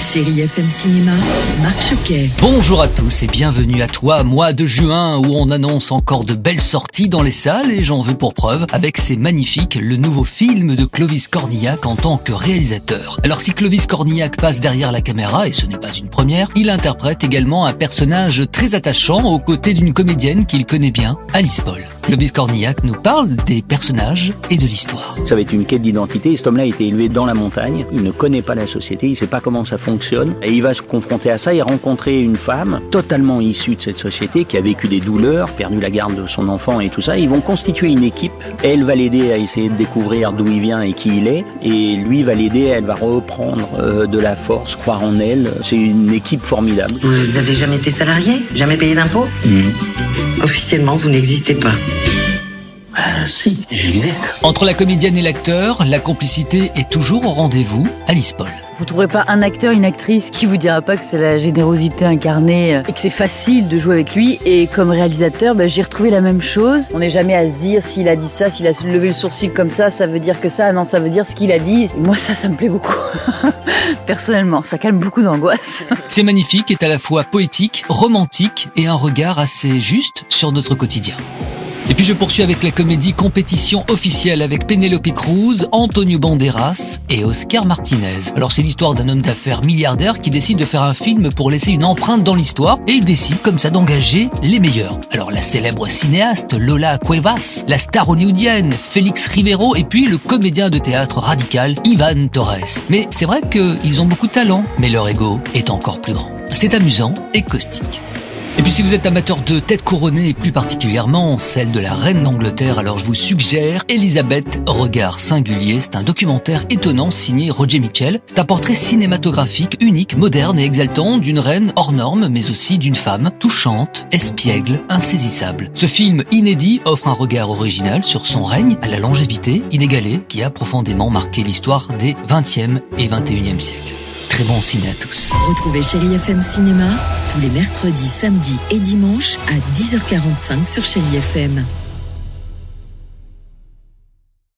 Chérie FM Cinéma, Marc Choquet. Bonjour à tous et bienvenue à toi, mois de juin où on annonce encore de belles sorties dans les salles et j'en veux pour preuve avec C'est magnifique, le nouveau film de Clovis Cornillac en tant que réalisateur. Alors si Clovis Cornillac passe derrière la caméra, et ce n'est pas une première, il interprète également un personnage très attachant aux côtés d'une comédienne qu'il connaît bien, Alice Paul. Clovis Cornillac nous parle des personnages et de l'histoire. Ça va être une quête d'identité. Cet homme-là a été élevé dans la montagne. Il ne connaît pas la société. Il ne sait pas comment ça fonctionne. Et il va se confronter à ça et rencontrer une femme totalement issue de cette société qui a vécu des douleurs, perdu la garde de son enfant et tout ça. Ils vont constituer une équipe. Elle va l'aider à essayer de découvrir d'où il vient et qui il est. Et lui va l'aider. Elle va reprendre euh, de la force, croire en elle. C'est une équipe formidable. Vous avez jamais été salarié? Jamais payé d'impôts? Officiellement, vous n'existez pas. Ah si, j'existe. Entre la comédienne et l'acteur, la complicité est toujours au rendez-vous, Alice Paul. Vous trouverez pas un acteur, une actrice qui vous dira pas que c'est la générosité incarnée euh, et que c'est facile de jouer avec lui. Et comme réalisateur, bah, j'ai retrouvé la même chose. On n'est jamais à se dire s'il a dit ça, s'il a levé le sourcil comme ça, ça veut dire que ça. Non, ça veut dire ce qu'il a dit. Et moi, ça, ça me plaît beaucoup. Personnellement, ça calme beaucoup d'angoisse. C'est magnifique, est à la fois poétique, romantique et un regard assez juste sur notre quotidien. Et puis je poursuis avec la comédie compétition officielle avec Penelope Cruz, Antonio Banderas et Oscar Martinez. Alors c'est l'histoire d'un homme d'affaires milliardaire qui décide de faire un film pour laisser une empreinte dans l'histoire et il décide comme ça d'engager les meilleurs. Alors la célèbre cinéaste Lola Cuevas, la star hollywoodienne Félix Rivero et puis le comédien de théâtre radical Ivan Torres. Mais c'est vrai qu'ils ont beaucoup de talent, mais leur ego est encore plus grand. C'est amusant et caustique. Si vous êtes amateur de tête couronnée et plus particulièrement celle de la reine d'Angleterre, alors je vous suggère Elisabeth Regard singulier. C'est un documentaire étonnant signé Roger Mitchell. C'est un portrait cinématographique unique, moderne et exaltant d'une reine hors norme, mais aussi d'une femme touchante, espiègle, insaisissable. Ce film inédit offre un regard original sur son règne à la longévité inégalée qui a profondément marqué l'histoire des 20e et 21e siècles. Très bon ciné à tous. Retrouvez Chérie FM Cinéma tous les mercredis, samedis et dimanches à 10h45 sur Chérie FM.